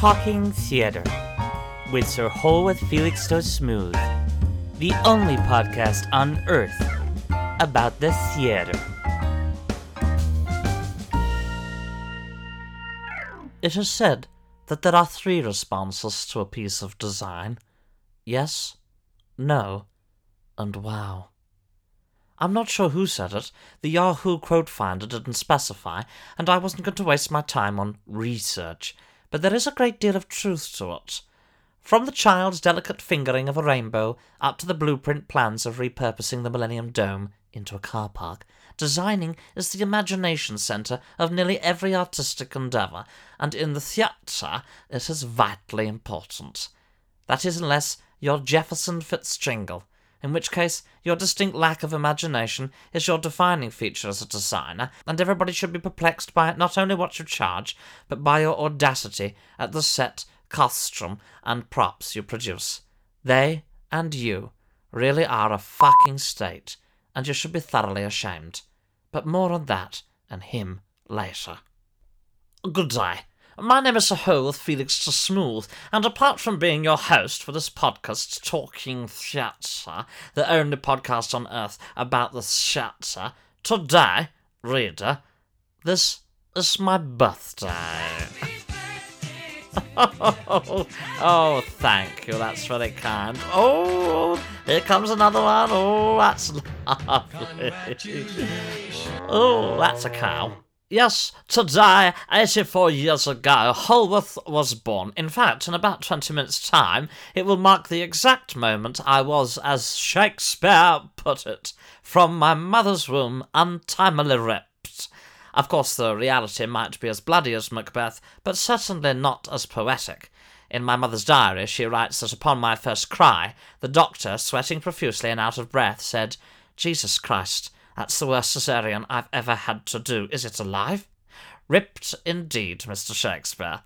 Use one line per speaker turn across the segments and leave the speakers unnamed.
Talking Theatre with Sir Holworth Felix So Smooth, the only podcast on earth about the theatre. It is said that there are three responses to a piece of design yes, no, and wow. I'm not sure who said it. The Yahoo quote finder didn't specify, and I wasn't going to waste my time on research, but there is a great deal of truth to it. From the child's delicate fingering of a rainbow up to the blueprint plans of repurposing the Millennium Dome into a car park, designing is the imagination centre of nearly every artistic endeavour, and in the theatre it is vitally important. That is, unless you're Jefferson Fitzjingle, in which case your distinct lack of imagination is your defining feature as a designer, and everybody should be perplexed by not only what you charge, but by your audacity at the set, costume, and props you produce. They and you really are a fucking state, and you should be thoroughly ashamed. But more on that and him later. Good day. My name is Sir Holworth Felix Smooth, and apart from being your host for this podcast, Talking Theatre, the only podcast on earth about the theatre, today, reader, this is my birthday. oh, oh, thank you. That's very kind. Oh, here comes another one. Oh, that's lovely. Oh, that's a cow. Yes, today, 84 years ago, Holworth was born. In fact, in about 20 minutes' time, it will mark the exact moment I was, as Shakespeare put it, from my mother's womb untimely ripped. Of course, the reality might be as bloody as Macbeth, but certainly not as poetic. In my mother's diary, she writes that upon my first cry, the doctor, sweating profusely and out of breath, said, Jesus Christ, that's the worst cesarean I've ever had to do. Is it alive? Ripped indeed, Mr. Shakespeare.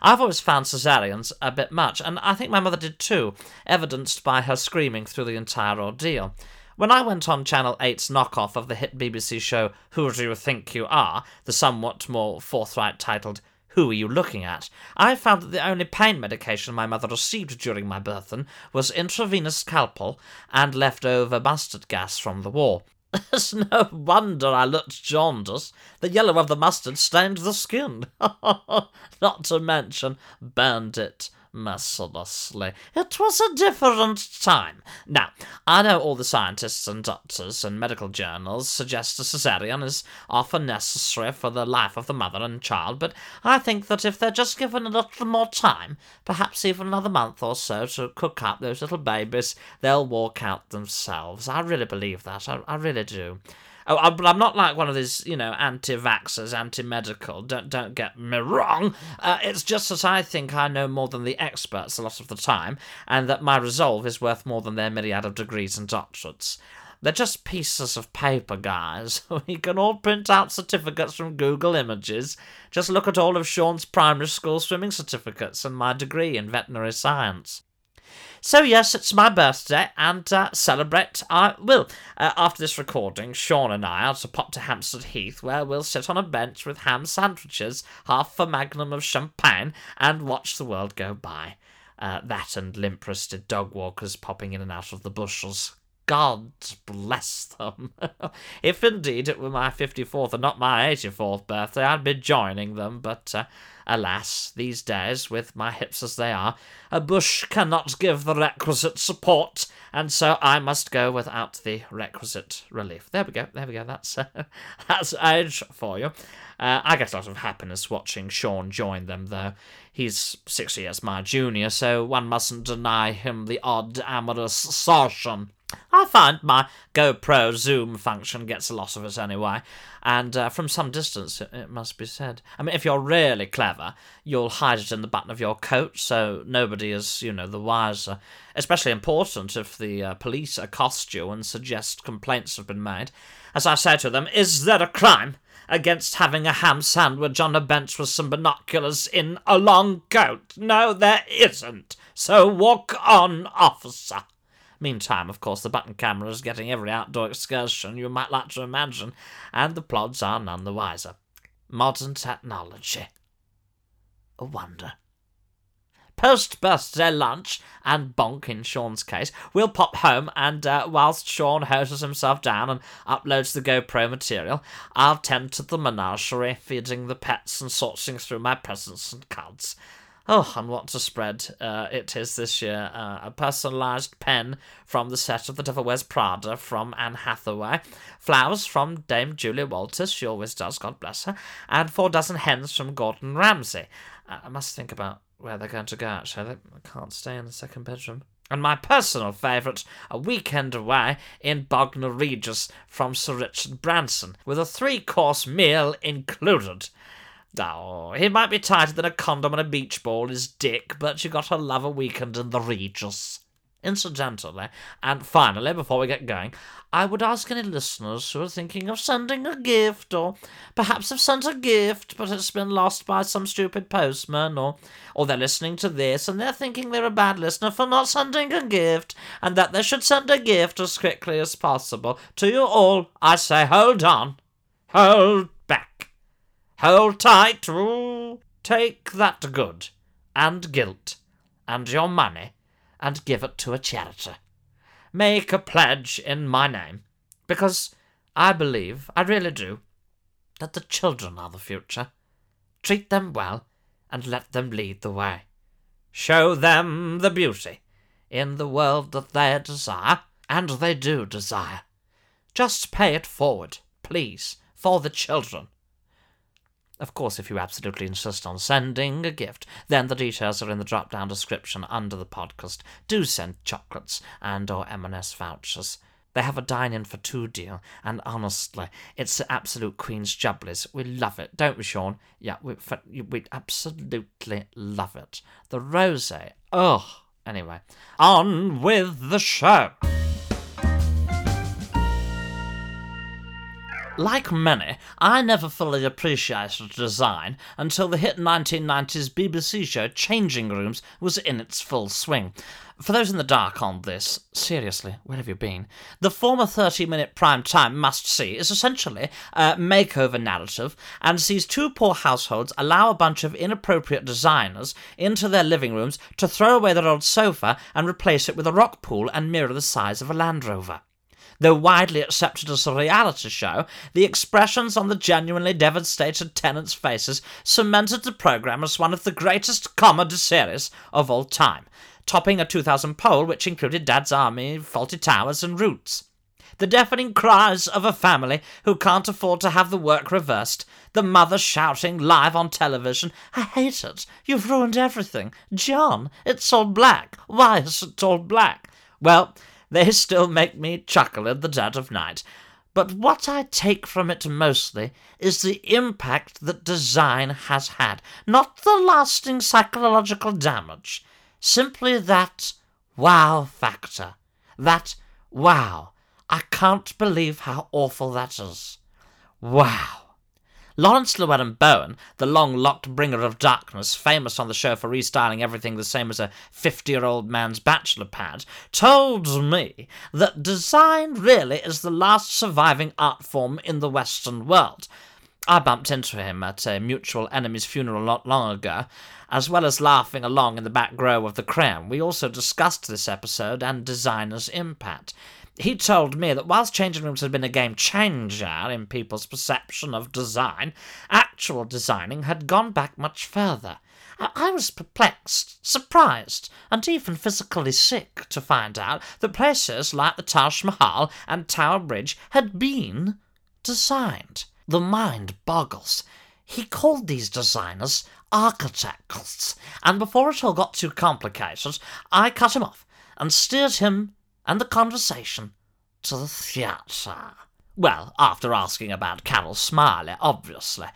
I've always found cesareans a bit much, and I think my mother did too, evidenced by her screaming through the entire ordeal. When I went on Channel 8's knockoff of the hit BBC show Who Do You Think You Are, the somewhat more forthright titled Who Are You Looking At, I found that the only pain medication my mother received during my birthing was intravenous Calpol and leftover mustard gas from the war. It's no wonder I looked jaundiced. The yellow of the mustard stained the skin. Not to mention burned it mercilessly. It was a different time. Now, I know all the scientists and doctors and medical journals suggest a cesarean is often necessary for the life of the mother and child, but I think that if they're just given a little more time, perhaps even another month or so to cook up those little babies, they'll walk out themselves. I really believe that. I, I really do. Oh, I, but I'm not like one of these, you know, anti-vaxxers, anti-medical. Don't don't get me wrong. Uh, it's just that I think I know more than the experts a lot of the time, and that my resolve is worth more than their myriad of degrees and doctorates. They're just pieces of paper, guys. We can all print out certificates from Google Images. Just look at all of Sean's primary school swimming certificates and my degree in veterinary science. So, yes, it's my birthday, and uh, celebrate I will. Uh, after this recording, Sean and I are to pop to Hampstead Heath, where we'll sit on a bench with ham sandwiches, half a magnum of champagne, and watch the world go by. Uh, that and limp wristed dog walkers popping in and out of the bushes. God bless them. if indeed it were my 54th and not my 84th birthday, I'd be joining them, but uh, alas, these days, with my hips as they are, a bush cannot give the requisite support, and so I must go without the requisite relief. There we go, there we go, that's, uh, that's age for you. Uh, I get a lot of happiness watching Sean join them, though. He's six years my junior, so one mustn't deny him the odd amorous session. I find my GoPro zoom function gets a lot of us anyway, and uh, from some distance, it, must be said. I mean, if you're really clever, you'll hide it in the button of your coat so nobody is, you know, the wiser. Especially important if the uh, police accost you and suggest complaints have been made. As I say to them, is there a crime against having a ham sandwich on a bench with some binoculars in a long coat? No, there isn't. So walk on, officer. Meantime, of course, the button camera is getting every outdoor excursion you might like to imagine, and the plods are none the wiser. Modern technology. A wonder. post birthday lunch, and bonk in Sean's case. We'll pop home, and uh, whilst Sean hoses himself down and uploads the GoPro material, I'll tend to the menagerie, feeding the pets and sorting through my presents and cards. Oh, and what a spread uh, it is this year. Uh, a personalised pen from the set of The Devil Wears Prada from Anne Hathaway, flowers from Dame Julia Walters, she always does, God bless her, and four dozen hens from Gordon Ramsay. Uh, I must think about where they're going to go, actually. They can't stay in the second bedroom. And my personal favourite, a weekend away in Bognor Regis from Sir Richard Branson, with a three course meal included. Oh, he might be tighter than a condom on a beach ball, is Dick, but you got to love a weekend in the Regis. Incidentally, and finally, before we get going, I would ask any listeners who are thinking of sending a gift, or perhaps have sent a gift but it's been lost by some stupid postman, or, or they're listening to this and they're thinking they're a bad listener for not sending a gift, and that they should send a gift as quickly as possible. To you all, I say, hold on, hold back, hold tight, ooh, take that good and guilt and your money and give it to a charity. Make a pledge in my name, because I believe, I really do, that the children are the future. Treat them well and let them lead the way. Show them the beauty in the world that they desire, and they do desire. Just pay it forward, please, for the children. Of course, if you absolutely insist on sending a gift, then the details are in the drop-down description under the podcast. Do send chocolates and or M&S vouchers. They have a dine-in for two deal, and honestly, it's the absolute Queen's Jubblies. We love it, don't we, Sean? Yeah, we we absolutely love it. The rosé, oh. Anyway, on with the show. Like many, I never fully appreciated design until the hit 1990s BBC show Changing Rooms was in its full swing. For those in the dark on this, seriously, where have you been? The former 30 minute prime time must see is essentially a makeover narrative and sees two poor households allow a bunch of inappropriate designers into their living rooms to throw away their old sofa and replace it with a rock pool and mirror the size of a Land Rover. Though widely accepted as a reality show, the expressions on the genuinely devastated tenants' faces cemented the programme as one of the greatest comedy series of all time, topping a 2000 poll which included Dad's Army, Fawlty Towers, and Roots. The deafening cries of a family who can't afford to have the work reversed, the mother shouting live on television, I hate it, you've ruined everything. John, it's all black. Why is it all black? Well, they still make me chuckle in the dead of night. But what I take from it mostly is the impact that design has had, not the lasting psychological damage, simply that wow factor. That wow. I can't believe how awful that is. Wow. Laurence Llewelyn-Bowen, the long locked bringer of darkness, famous on the show for restyling everything the same as a 50 year old man's bachelor pad, told me that design really is the last surviving art form in the Western world. I bumped into him at a mutual enemy's funeral not long ago. As well as laughing along in the back row of the crown, we also discussed this episode and designer's impact he told me that whilst changing rooms had been a game changer in people's perception of design, actual designing had gone back much further. I was perplexed, surprised, and even physically sick to find out that places like the Taj Mahal and Tower Bridge had been designed. The mind boggles. He called these designers architects, and before it all got too complicated, I cut him off and steered him and the conversation to the theatre. Well, after asking about Carol Smillie, obviously.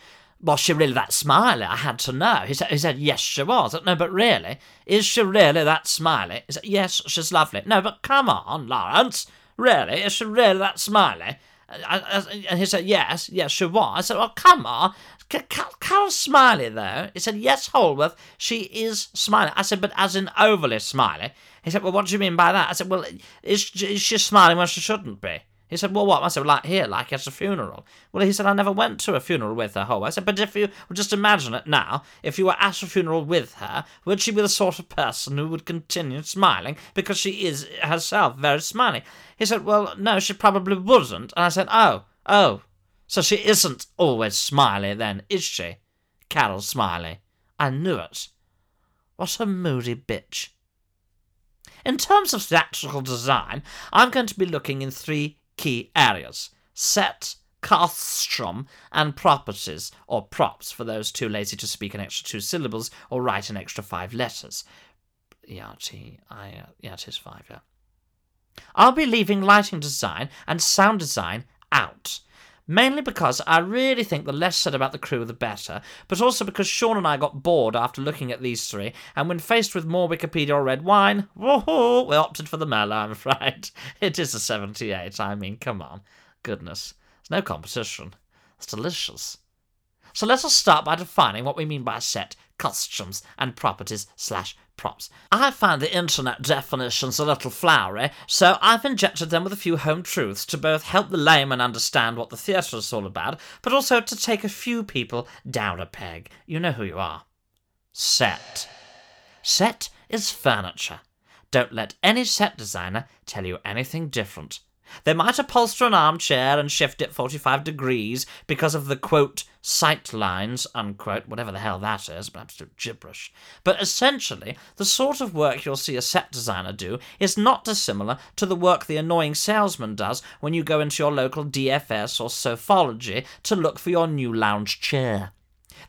Was she really that smiley? I had to know. He said, he said, yes, she was. No, but really? Is she really that smiley? He said, yes, she's lovely. No, but come on, Laurence. Really? Is she really that smiley? And he said, yes, yes, she was. I said, well, come on. Carol Smillie, though. He said, yes, Holworth, she is Smiley. I said, but as in overly smiley. He said, Well, what do you mean by that? I said, Well, is, is she smiling when she shouldn't be? He said, well, what? I said, like here, like at a funeral. Well, he said, I never went to a funeral with her. Oh, I said, but if you well, just imagine it now, if you were at a funeral with her, would she be the sort of person who would continue smiling because she is herself very smiley? He said, well, no, she probably wouldn't. And I said, oh, oh, so she isn't always smiley then, is she? Carol Smillie. I knew it. What a moody bitch. In terms of theatrical design, I'm going to be looking in three key areas set, costume, and properties, or props for those too lazy to speak an extra two syllables or write an extra five letters. Yeah, it is five, yeah. I'll be leaving lighting design and sound design out. Mainly because I really think the less said about the crew, the better, but also because Sean and I got bored after looking at these three, and when faced with more Wikipedia or red wine, woohoo, we opted for the Merlot, I'm afraid. It is a 78, I mean, come on. Goodness. There's no competition. It's delicious. So let us start by defining what we mean by set, costumes, and properties slash props. I find the internet definitions a little flowery, so I've injected them with a few home truths to both help the layman understand what the theatre is all about, but also to take a few people down a peg. You know who you are. Set. Set is furniture. Don't let any set designer tell you anything different. They might upholster an armchair and shift it 45 degrees because of the quote, sight lines, unquote, whatever the hell that is, but absolute gibberish. But essentially, the sort of work you'll see a set designer do is not dissimilar to the work the annoying salesman does when you go into your local DFS or Sofology to look for your new lounge chair.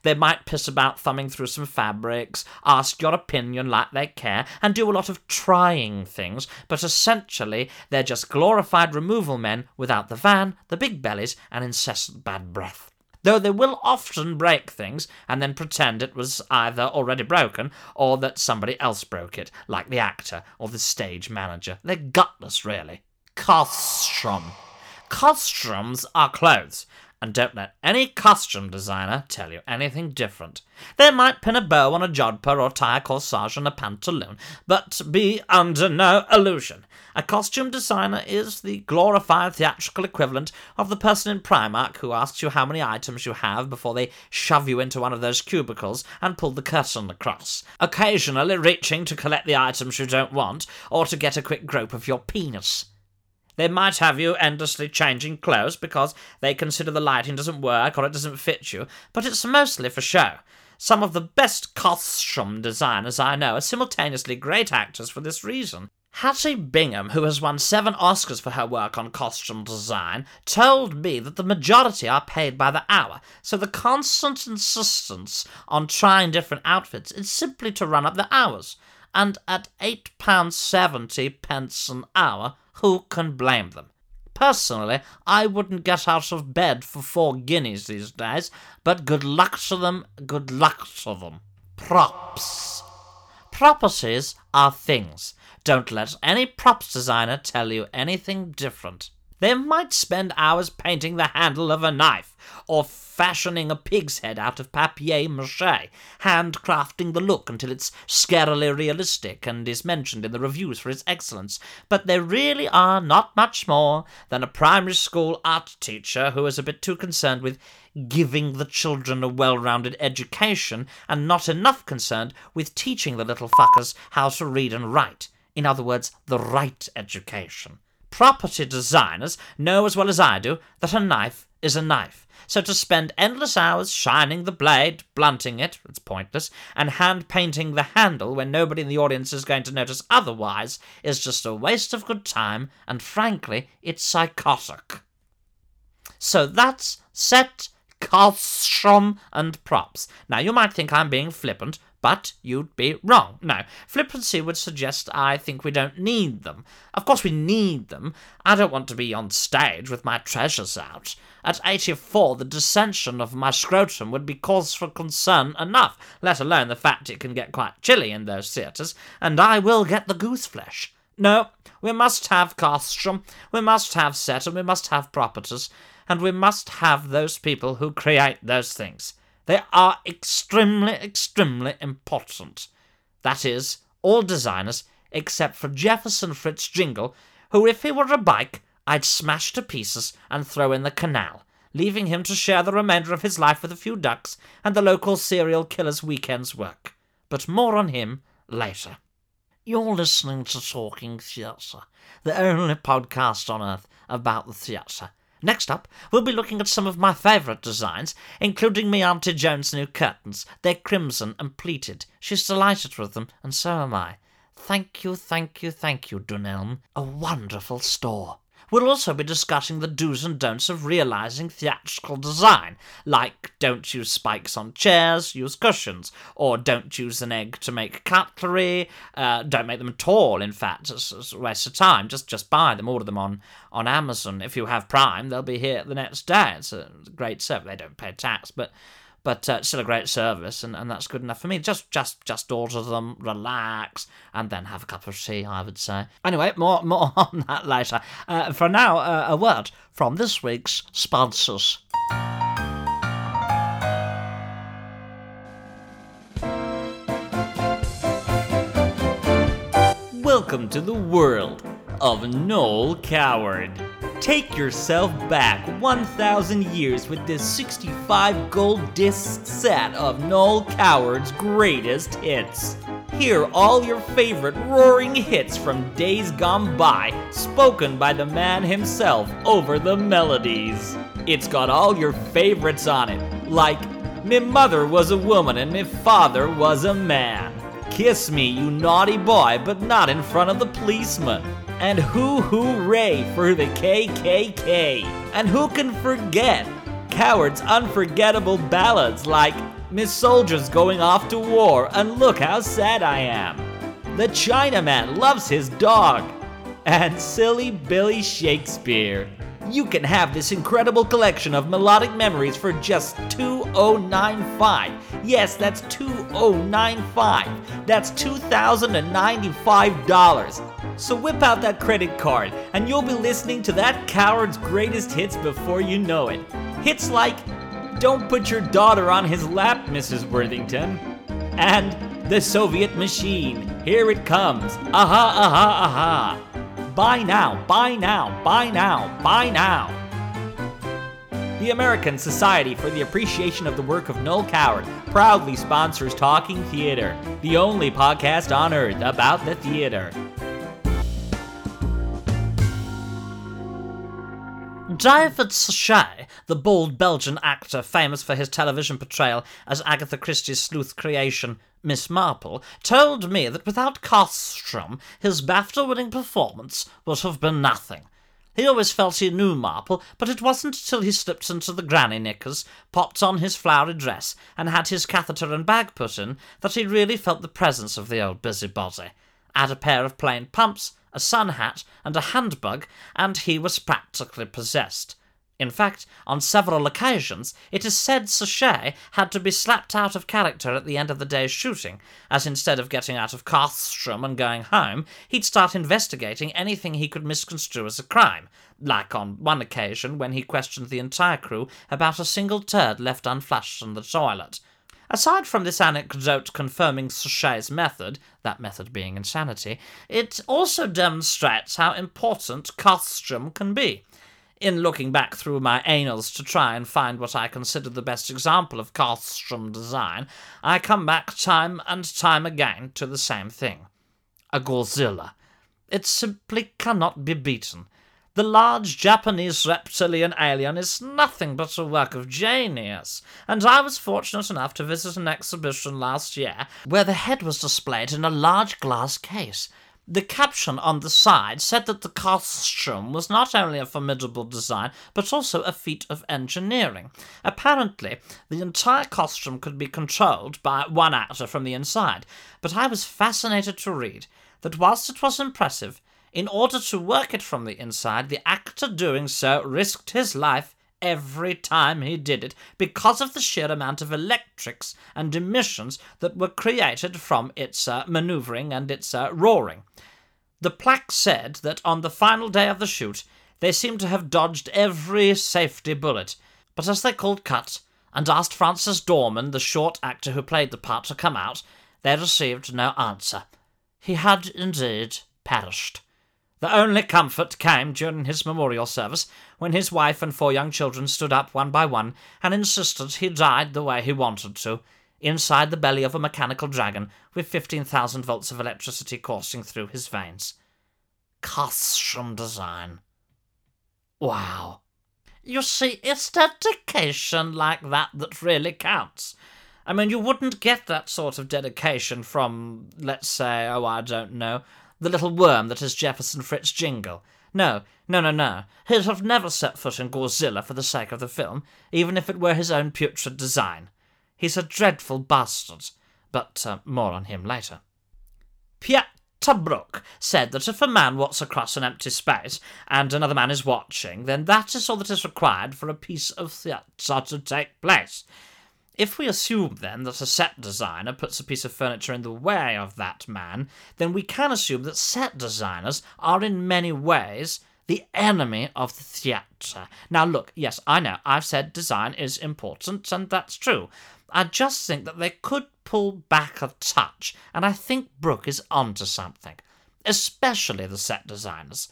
They might piss about thumbing through some fabrics, ask your opinion like they care, and do a lot of trying things, but essentially they're just glorified removal men without the van, the big bellies, and incessant bad breath. Though they will often break things and then pretend it was either already broken or that somebody else broke it, like the actor or the stage manager. They're gutless, really. Costume. Costumes are clothes and don't let any costume designer tell you anything different. They might pin a bow on a jodhpur or tie a corsage on a pantaloon, but be under no illusion. A costume designer is the glorified theatrical equivalent of the person in Primark who asks you how many items you have before they shove you into one of those cubicles and pull the curtain across, occasionally reaching to collect the items you don't want or to get a quick grope of your penis. They might have you endlessly changing clothes because they consider the lighting doesn't work or it doesn't fit you, but it's mostly for show. Some of the best costume designers I know are simultaneously great actors for this reason. Hattie Bingham, who has won seven Oscars for her work on costume design, told me that the majority are paid by the hour, so the constant insistence on trying different outfits is simply to run up the hours. And at £8.70 pence an hour, who can blame them? Personally, I wouldn't get out of bed for four guineas these days, but good luck to them, good luck to them. Props. Properties are things. Don't let any props designer tell you anything different. They might spend hours painting the handle of a knife, or fashioning a pig's head out of papier mache, handcrafting the look until it's scarily realistic and is mentioned in the reviews for its excellence, but they really are not much more than a primary school art teacher who is a bit too concerned with giving the children a well rounded education and not enough concerned with teaching the little fuckers how to read and write. In other words, the right education. Property designers know as well as I do that a knife is a knife. So to spend endless hours shining the blade, blunting it, it's pointless, and hand painting the handle when nobody in the audience is going to notice otherwise is just a waste of good time, and frankly, it's psychotic. So that's set, costume, and props. Now you might think I'm being flippant, but you'd be wrong. No, flippancy would suggest I think we don't need them. Of course we need them. I don't want to be on stage with my treasures out. At 84, the dissension of my scrotum would be cause for concern enough, let alone the fact it can get quite chilly in those theatres, and I will get the goose flesh. No, we must have costume, we must have set, and we must have properties, and we must have those people who create those things. They are extremely, extremely important. That is, all designers except for Jefferson Fritz Jingle, who, if he were a bike, I'd smash to pieces and throw in the canal, leaving him to share the remainder of his life with a few ducks and the local serial killer's weekend's work. But more on him later. You're listening to Talking Theatre, the only podcast on earth about the theatre. Next up, we'll be looking at some of my favourite designs, including me Auntie Joan's new curtains. They're crimson and pleated. She's delighted with them, and so am I. Thank you, thank you, thank you, Dunelm. A wonderful store. We'll also be discussing the do's and don'ts of realizing theatrical design, like don't use spikes on chairs, use cushions, or don't use an egg to make cutlery, uh, don't make them at all, in fact, it's, it's a waste of time, just just buy them, order them on, on Amazon. If you have Prime, they'll be here the next day. It's a great service. They don't pay tax, but but uh, still a great service, and, and that's good enough for me. Just just just order them, relax, and then have a cup of tea. I would say. Anyway, more more on that later. Uh, for now, uh, a word from this week's sponsors. Welcome to the world of Noel Coward. Take yourself back 1,000 years with this 65 gold disc set of Noel Coward's greatest hits. Hear all your favorite roaring hits from days gone by, spoken by the man himself over the melodies. It's got all your favorites on it, like Me mother was a woman and me father was a man. Kiss me, you naughty boy, but not in front of the policeman. And hoo hooray for the KKK. And who can forget Coward's unforgettable ballads like Miss Soldier's going off to war and look how sad I am. The Chinaman loves his dog. And Silly Billy Shakespeare. You can have this incredible collection of melodic memories for just 2095. Yes, that's 2095. That's $2,095. So whip out that credit card and you'll be listening to that coward's greatest hits before you know it. Hits like Don't Put Your Daughter on His Lap, Mrs. Worthington, and The Soviet Machine. Here it comes. Aha, aha, aha. Buy now, buy now, buy now, buy now. The American Society for the Appreciation of the Work of Noel Coward proudly sponsors Talking Theater, the only podcast on earth about the theater. David Suchet, the bald Belgian actor famous for his television portrayal as Agatha Christie's sleuth creation, Miss Marple, told me that without Kostrom, his BAFTA winning performance would have been nothing. He always felt he knew Marple, but it wasn't till he slipped into the granny knickers, popped on his flowery dress, and had his catheter and bag put in, that he really felt the presence of the old busybody. Add a pair of plain pumps, a sun hat, and a handbug, and he was practically possessed. In fact, on several occasions, it is said Suchet had to be slapped out of character at the end of the day's shooting, as instead of getting out of Carstrom and going home, he'd start investigating anything he could misconstrue as a crime, like on one occasion when he questioned the entire crew about a single turd left unflushed in the toilet. Aside from this anecdote confirming Suchet's method, that method being insanity, it also demonstrates how important costume can be. In looking back through my annals to try and find what I consider the best example of costume design, I come back time and time again to the same thing. A Godzilla. It simply cannot be beaten. The large Japanese reptilian alien is nothing but a work of genius, and I was fortunate enough to visit an exhibition last year where the head was displayed in a large glass case. The caption on the side said that the costume was not only a formidable design, but also a feat of engineering. Apparently, the entire costume could be controlled by one actor from the inside, but I was fascinated to read that whilst it was impressive, in order to work it from the inside, the actor doing so risked his life every time he did it because of the sheer amount of electrics and emissions that were created from its uh, maneuvering and its uh, roaring. The plaque said that on the final day of the shoot, they seemed to have dodged every safety bullet, but as they called cut and asked Francis Dorman, the short actor who played the part, to come out, they received no answer. He had indeed perished. The only comfort came during his memorial service, when his wife and four young children stood up one by one and insisted he died the way he wanted to, inside the belly of a mechanical dragon with 15,000 volts of electricity coursing through his veins. Costume design. Wow. You see, it's dedication like that that really counts. I mean, you wouldn't get that sort of dedication from, let's say, oh, I don't know, the little worm that is Jefferson Fritz Jingle. No, no, no, no. He'd have never set foot in Gorzilla for the sake of the film, even if it were his own putrid design. He's a dreadful bastard, but uh, more on him later. Brook said that if a man walks across an empty space and another man is watching, then that is all that is required for a piece of theatre to take place. If we assume then that a set designer puts a piece of furniture in the way of that man, then we can assume that set designers are in many ways the enemy of the theatre. Now, look, yes, I know, I've said design is important, and that's true. I just think that they could pull back a touch, and I think Brook is onto something. Especially the set designers.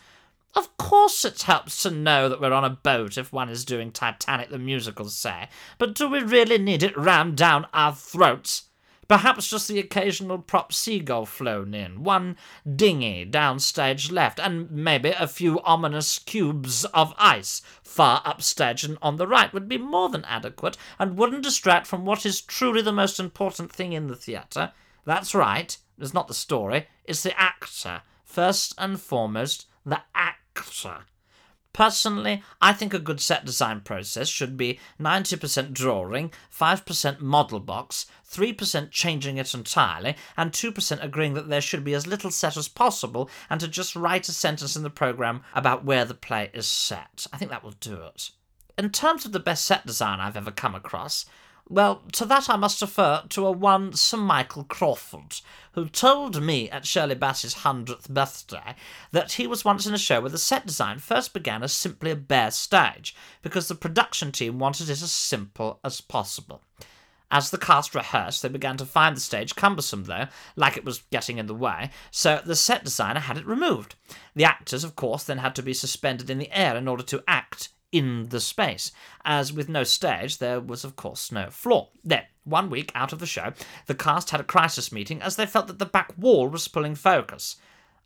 Of course it helps to know that we're on a boat if one is doing Titanic the musical, say, but do we really need it rammed down our throats? Perhaps just the occasional prop seagull flown in, one dinghy downstage left, and maybe a few ominous cubes of ice far upstage and on the right would be more than adequate and wouldn't distract from what is truly the most important thing in the theatre. That's right, it's not the story, it's the actor. First and foremost, the actor. Personally, I think a good set design process should be 90% drawing, 5% model box, 3% changing it entirely, and 2% agreeing that there should be as little set as possible and to just write a sentence in the program about where the play is set. I think that will do it. In terms of the best set design I've ever come across, well, to that I must refer to a one Sir Michael Crawford, who told me at Shirley Bassey's hundredth birthday that he was once in a show where the set design first began as simply a bare stage, because the production team wanted it as simple as possible. As the cast rehearsed, they began to find the stage cumbersome, though, like it was getting in the way, so the set designer had it removed. The actors, of course, then had to be suspended in the air in order to act in the space, as with no stage, there was of course no floor. Then, one week out of the show, the cast had a crisis meeting as they felt that the back wall was pulling focus.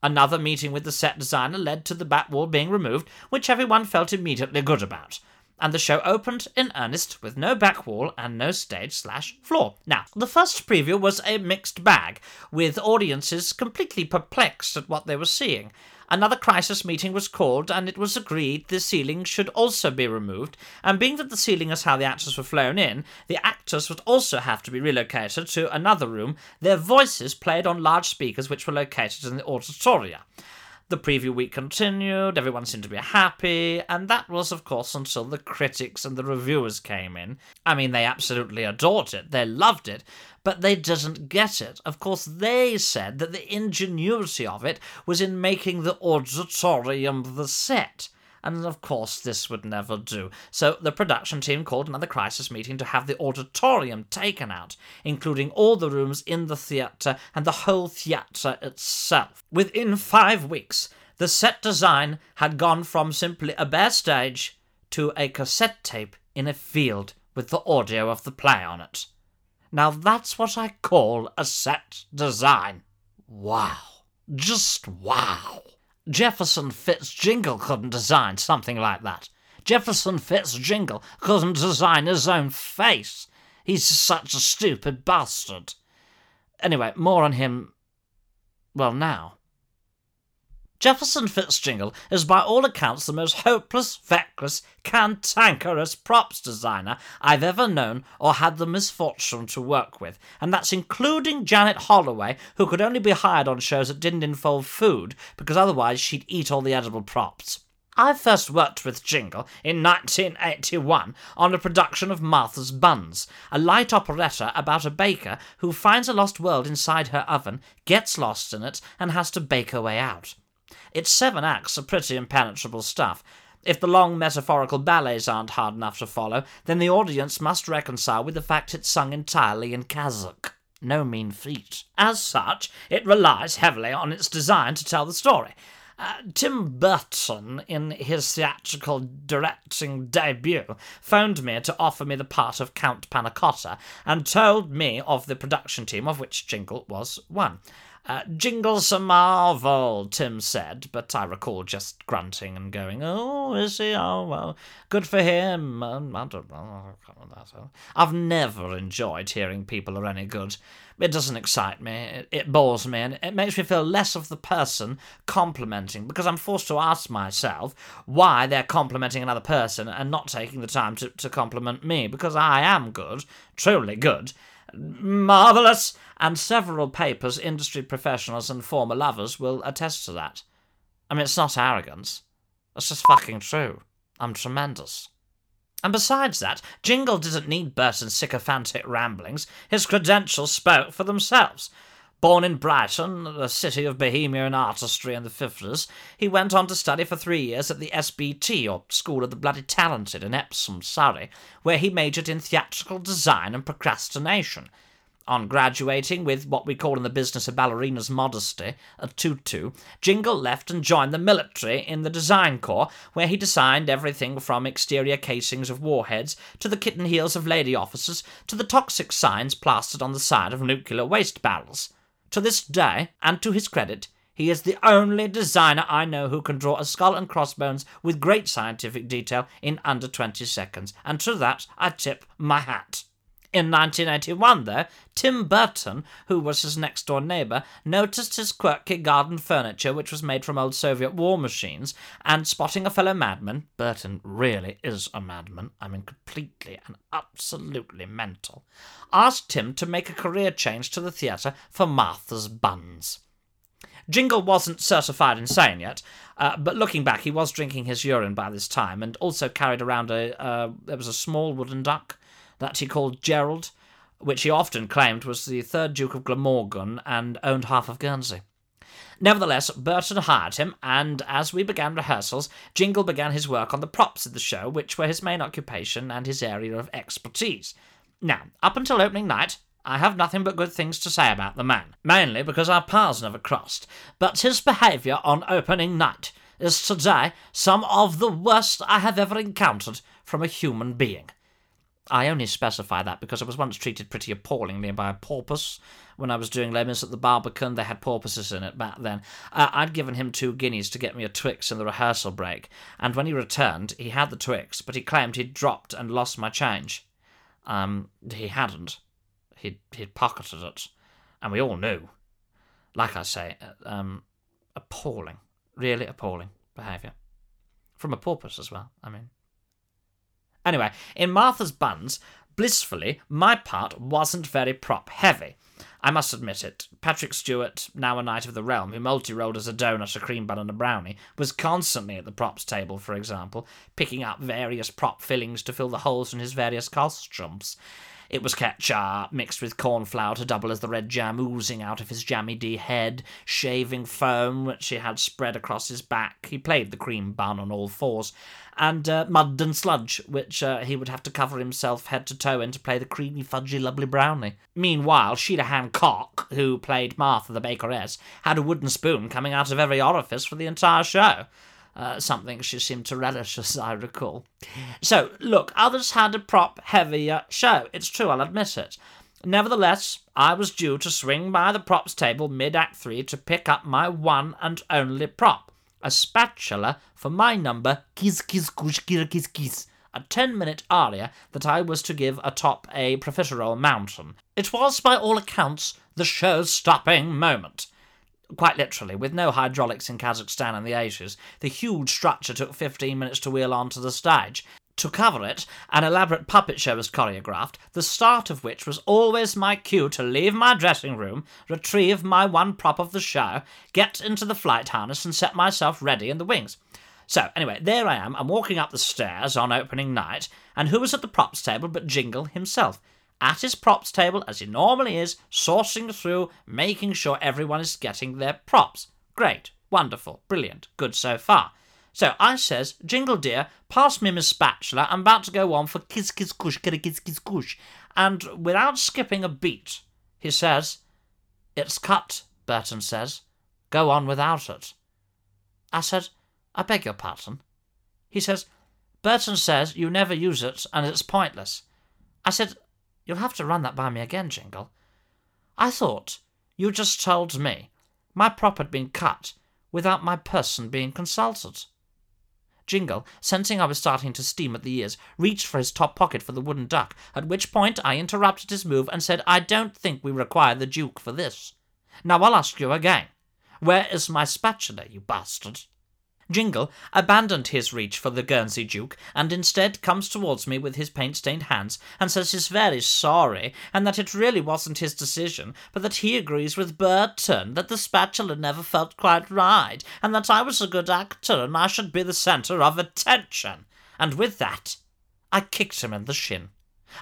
Another meeting with the set designer led to the back wall being removed, which everyone felt immediately good about. And the show opened in earnest with no back wall and no stage slash floor. Now, the first preview was a mixed bag, with audiences completely perplexed at what they were seeing. Another crisis meeting was called, and it was agreed the ceiling should also be removed. And being that the ceiling is how the actors were flown in, the actors would also have to be relocated to another room, their voices played on large speakers which were located in the auditoria. The preview week continued, everyone seemed to be happy, and that was, of course, until the critics and the reviewers came in. I mean, they absolutely adored it, they loved it, but they didn't get it. Of course, they said that the ingenuity of it was in making the auditorium the set. And of course, this would never do. So the production team called another crisis meeting to have the auditorium taken out, including all the rooms in the theatre and the whole theatre itself. Within five weeks, the set design had gone from simply a bare stage to a cassette tape in a field with the audio of the play on it. Now that's what I call a set design. Wow. Just wow. Jefferson Fitzjingle couldn't design something like that. Jefferson Fitzjingle couldn't design his own face. He's such a stupid bastard. Anyway, more on him. Well, now. Jefferson Fitzjingle is by all accounts the most hopeless, feckless, cantankerous props designer I've ever known or had the misfortune to work with, and that's including Janet Holloway, who could only be hired on shows that didn't involve food, because otherwise she'd eat all the edible props. I first worked with Jingle in 1981 on a production of Martha's Buns, a light operetta about a baker who finds a lost world inside her oven, gets lost in it, and has to bake her way out. Its seven acts are pretty impenetrable stuff. If the long metaphorical ballets aren't hard enough to follow, then the audience must reconcile with the fact it's sung entirely in Kazakh. No mean feat. As such, it relies heavily on its design to tell the story. Uh, Tim Burton, in his theatrical directing debut, phoned me to offer me the part of Count Panacotta and told me of the production team, of which Jingle was one. Uh, Jingle's a marvel, Tim said, but I recall just grunting and going, Oh, is he? Oh, well, good for him. Um, I don't know. I've never enjoyed hearing people are any good. It doesn't excite me, it, it bores me, and it makes me feel less of the person complimenting because I'm forced to ask myself why they're complimenting another person and not taking the time to, to compliment me because I am good, truly good. Marvellous! And several papers, industry professionals, and former lovers will attest to that. I mean, it's not arrogance. It's just fucking true. I'm tremendous. And besides that, Jingle didn't need Burton's sycophantic ramblings. His credentials spoke for themselves. Born in Brighton, the city of bohemia and artistry in the 50s, he went on to study for three years at the SBT, or School of the Bloody Talented, in Epsom, Surrey, where he majored in theatrical design and procrastination. On graduating with what we call in the business a ballerina's modesty, a tutu, Jingle left and joined the military in the Design Corps, where he designed everything from exterior casings of warheads to the kitten heels of lady officers to the toxic signs plastered on the side of nuclear waste barrels. To this day, and to his credit, he is the only designer I know who can draw a skull and crossbones with great scientific detail in under 20 seconds, and to that I tip my hat. In 1981, though, Tim Burton, who was his next door neighbour, noticed his quirky garden furniture, which was made from old Soviet war machines, and spotting a fellow madman, Burton really is a madman, I mean completely and absolutely mental, asked him to make a career change to the theatre for Martha's Buns. Jingle wasn't certified insane yet, uh, but looking back, he was drinking his urine by this time, and also carried around a uh, there was a small wooden duck that he called Gerald, which he often claimed was the third Duke of Glamorgan and owned half of Guernsey. Nevertheless, Burton hired him, and as we began rehearsals, Jingle began his work on the props of the show, which were his main occupation and his area of expertise. Now, up until opening night, I have nothing but good things to say about the man, mainly because our paths never crossed, but his behaviour on opening night is today some of the worst I have ever encountered from a human being. I only specify that because I was once treated pretty appallingly by a porpoise. When I was doing Les Mis at the Barbican, they had porpoises in it back then. Uh, I'd given him two guineas to get me a Twix in the rehearsal break, and when he returned, he had the Twix, but he claimed he'd dropped and lost my change. Um, he hadn't. He'd, he'd pocketed it, and we all knew. Like I say, um, appalling. Really appalling behaviour. From a porpoise as well, I mean. Anyway, in Martha's Buns, blissfully, my part wasn't very prop heavy. I must admit it. Patrick Stewart, now a knight of the realm, who multi-rolled as a donut, a cream bun, and a brownie, was constantly at the props table, for example, picking up various prop fillings to fill the holes in his various costumes. It was ketchup mixed with corn flour to double as the red jam oozing out of his jammy D head, shaving foam which he had spread across his back. He played the cream bun on all fours, and uh, mud and sludge, which uh, he would have to cover himself head to toe in to play the creamy, fudgy, lovely brownie. Meanwhile, Sheila Hancock, who played Martha the bakeress, had a wooden spoon coming out of every orifice for the entire show. Uh, something she seemed to relish, as I recall. So, look, others had a prop heavier show. It's true, I'll admit it. Nevertheless, I was due to swing by the props table mid Act 3 to pick up my one and only prop a spatula for my number, Kiss Kiss Kush Kira Kiss Kiss, a 10 minute aria that I was to give atop a profiterole mountain. It was, by all accounts, the show stopping moment. Quite literally, with no hydraulics in Kazakhstan in the 80s, the huge structure took 15 minutes to wheel onto the stage. To cover it, an elaborate puppet show was choreographed, the start of which was always my cue to leave my dressing room, retrieve my one prop of the show, get into the flight harness, and set myself ready in the wings. So, anyway, there I am. I'm walking up the stairs on opening night, and who is at the props table but Jingle himself? At his props table, as he normally is, sourcing through, making sure everyone is getting their props. Great, wonderful, brilliant, good so far. So I says, Jingle dear, pass me my spatula. I'm about to go on for kiss kiss kush kitty kiss kiss kush. And without skipping a beat, he says, It's cut, Burton says. Go on without it. I said, I beg your pardon. He says, Burton says you never use it and it's pointless. I said, You'll have to run that by me again, Jingle. I thought you just told me my prop had been cut without my person being consulted. Jingle, sensing I was starting to steam at the ears, reached for his top pocket for the wooden duck, at which point I interrupted his move and said, I don't think we require the Duke for this. Now I'll ask you again. Where is my spatula, you bastard? Jingle abandoned his reach for the Guernsey Duke and instead comes towards me with his paint stained hands and says he's very sorry and that it really wasn't his decision, but that he agrees with Burton that the spatula never felt quite right and that I was a good actor and I should be the centre of attention. And with that, I kicked him in the shin.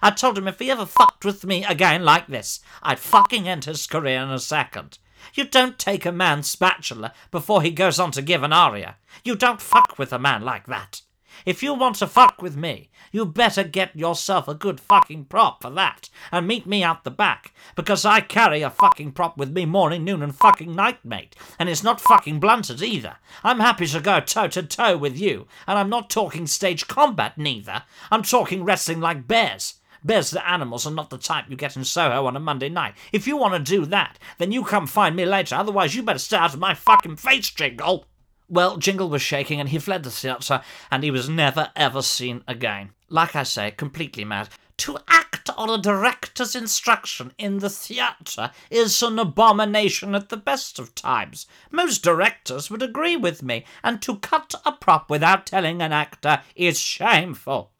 I told him if he ever fucked with me again like this, I'd fucking end his career in a second. You don't take a man's spatula before he goes on to give an aria. You don't fuck with a man like that. If you want to fuck with me, you better get yourself a good fucking prop for that, and meet me out the back, because I carry a fucking prop with me morning, noon, and fucking night, mate, and it's not fucking blunted either. I'm happy to go toe to toe with you, and I'm not talking stage combat neither. I'm talking wrestling like bears. Bears the animals are not the type you get in Soho on a Monday night. If you want to do that, then you come find me later, otherwise you better stay out of my fucking face, Jingle. Well, Jingle was shaking and he fled the theatre, and he was never ever seen again. Like I say, completely mad. To act on a director's instruction in the theatre is an abomination at the best of times. Most directors would agree with me, and to cut a prop without telling an actor is shameful.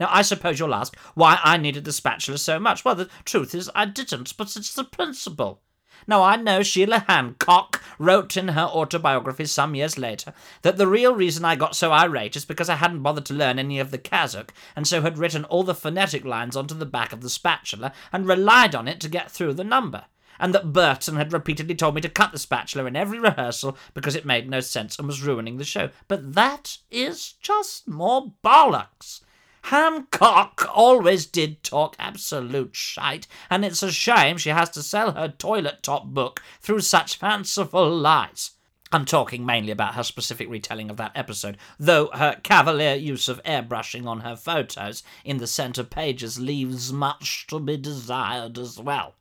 Now, I suppose you'll ask why I needed the spatula so much. Well, the truth is, I didn't, but it's the principle. Now, I know Sheila Hancock wrote in her autobiography some years later that the real reason I got so irate is because I hadn't bothered to learn any of the Kazakh, and so had written all the phonetic lines onto the back of the spatula and relied on it to get through the number. And that Burton had repeatedly told me to cut the spatula in every rehearsal because it made no sense and was ruining the show. But that is just more bollocks. Hancock always did talk absolute shite, and it's a shame she has to sell her toilet top book through such fanciful lies. I'm talking mainly about her specific retelling of that episode, though her cavalier use of airbrushing on her photos in the centre pages leaves much to be desired as well.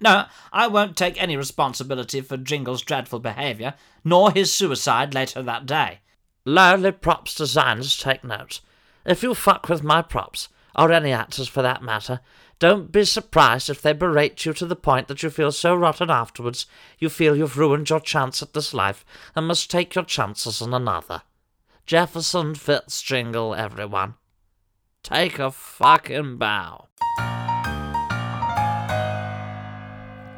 No, I won't take any responsibility for Jingle's dreadful behaviour, nor his suicide later that day. Lowly props designers take note. If you fuck with my props, or any actors for that matter, don't be surprised if they berate you to the point that you feel so rotten afterwards you feel you've ruined your chance at this life and must take your chances on another. Jefferson Fitzjingle, everyone. Take a fucking bow.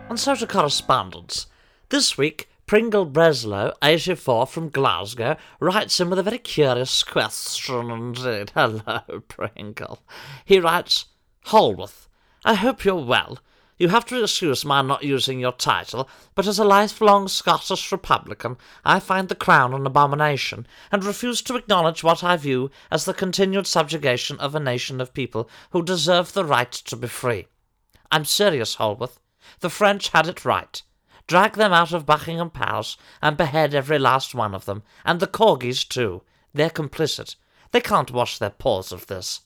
And so to correspondence. This week, Pringle Breslow, 84, from Glasgow, writes in with a very curious question indeed. Hello, Pringle. He writes, Holworth, I hope you're well. You have to excuse my not using your title, but as a lifelong Scottish Republican, I find the Crown an abomination, and refuse to acknowledge what I view as the continued subjugation of a nation of people who deserve the right to be free. I'm serious, Holworth. The French had it right drag them out of Buckingham Palace, and behead every last one of them, and the corgis too. They're complicit. They can't wash their paws of this.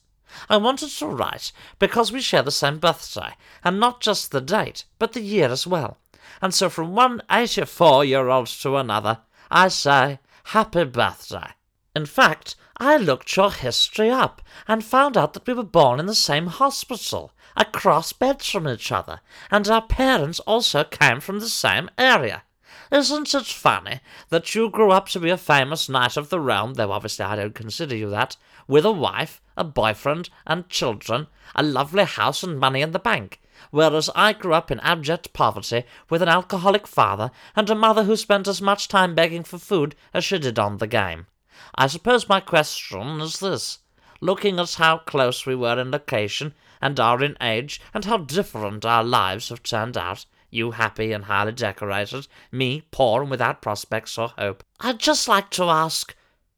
I wanted to write because we share the same birthday, and not just the date, but the year as well. And so from one eighty-four year old to another, I say, Happy birthday. In fact, I looked your history up and found out that we were born in the same hospital, across beds from each other, and our parents also came from the same area. Isn't it funny that you grew up to be a famous knight of the realm, though obviously I don't consider you that, with a wife, a boyfriend, and children, a lovely house and money in the bank, whereas I grew up in abject poverty with an alcoholic father and a mother who spent as much time begging for food as she did on the game. I suppose my question is this. Looking at how close we were in location and are in age, and how different our lives have turned out, you happy and highly decorated, me poor and without prospects or hope, I'd just like to ask,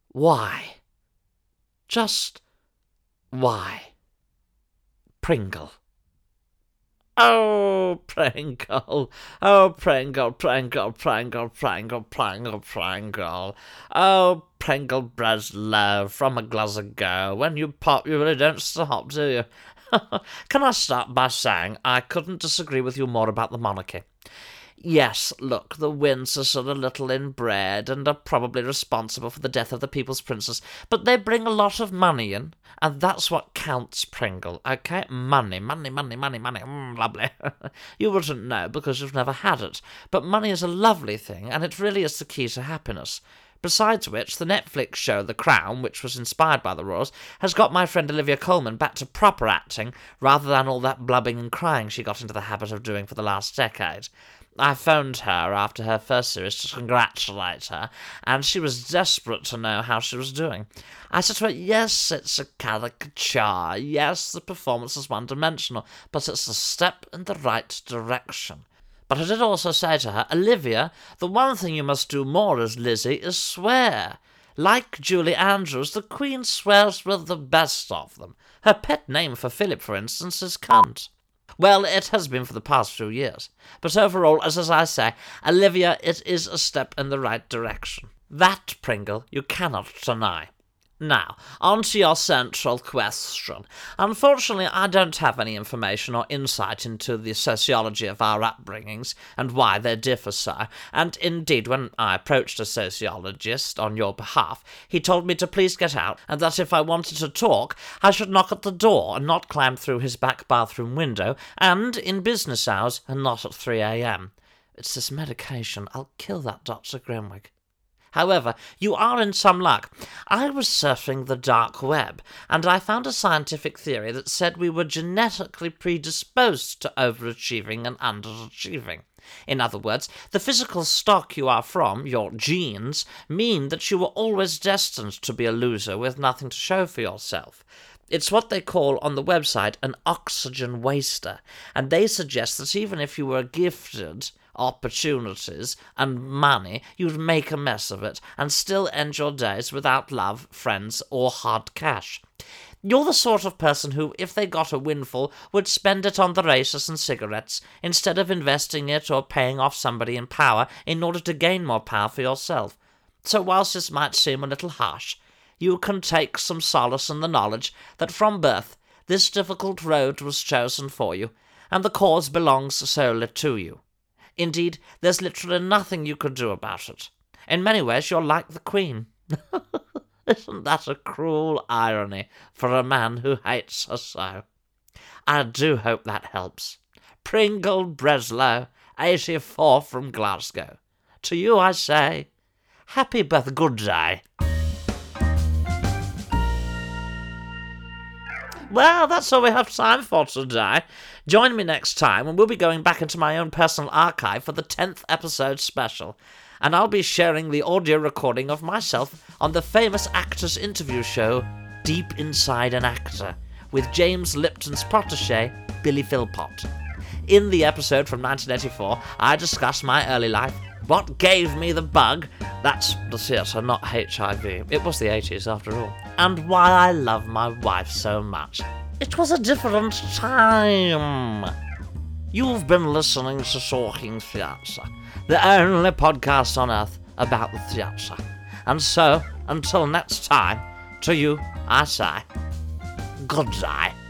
why? Just why? Pringle. Oh, Pringle. Oh, Pringle, Pringle, Pringle, Pringle, Pringle, Pringle. Oh, Pringle Breslow from a Glasgow. When you pop, you really don't stop, do you? Can I start by saying I couldn't disagree with you more about the monarchy? Yes, look, the Windsors are sort of a little inbred and are probably responsible for the death of the people's princess, but they bring a lot of money in, and that's what counts, Pringle, okay? Money, money, money, money, money, mm, lovely. you wouldn't know because you've never had it, but money is a lovely thing, and it really is the key to happiness. Besides which, the Netflix show The Crown, which was inspired by the Royals, has got my friend Olivia Colman back to proper acting rather than all that blubbing and crying she got into the habit of doing for the last decade. I phoned her after her first series to congratulate her, and she was desperate to know how she was doing. I said to her, Yes, it's a caricature. Yes, the performance is one dimensional, but it's a step in the right direction. But I did also say to her, Olivia, the one thing you must do more as Lizzie is swear. Like Julie Andrews, the Queen swears with the best of them. Her pet name for Philip, for instance, is cunt. Well, it has been for the past few years. But overall, as, as I say, Olivia, it is a step in the right direction. That, Pringle, you cannot deny. Now, on to your central question. Unfortunately, I don't have any information or insight into the sociology of our upbringings and why they differ so, and indeed, when I approached a sociologist on your behalf, he told me to please get out, and that if I wanted to talk, I should knock at the door and not climb through his back bathroom window, and in business hours and not at 3 a.m. It's this medication. I'll kill that Dr. Grimwig. However, you are in some luck. I was surfing the dark web, and I found a scientific theory that said we were genetically predisposed to overachieving and underachieving. In other words, the physical stock you are from, your genes, mean that you were always destined to be a loser with nothing to show for yourself. It's what they call on the website an oxygen waster, and they suggest that even if you were gifted, opportunities, and money, you'd make a mess of it and still end your days without love, friends, or hard cash. You're the sort of person who, if they got a windfall, would spend it on the races and cigarettes, instead of investing it or paying off somebody in power in order to gain more power for yourself. So, whilst this might seem a little harsh, you can take some solace in the knowledge that from birth this difficult road was chosen for you, and the cause belongs solely to you. Indeed, there's literally nothing you could do about it. In many ways, you're like the Queen. Isn't that a cruel irony for a man who hates her so? I do hope that helps. Pringle Breslow, 84 from Glasgow. To you I say, happy birthday, good day. Well, that's all we have time for today. Join me next time when we'll be going back into my own personal archive for the 10th episode special. And I'll be sharing the audio recording of myself on the famous actors interview show Deep Inside an Actor with James Lipton's protege, Billy Philpott. In the episode from 1984, I discuss my early life, what gave me the bug, that's the theatre, not HIV. It was the 80s after all. And why I love my wife so much. It was a different time. You've been listening to Talking Theatre, the only podcast on earth about the theatre. And so, until next time, to you I say, good day.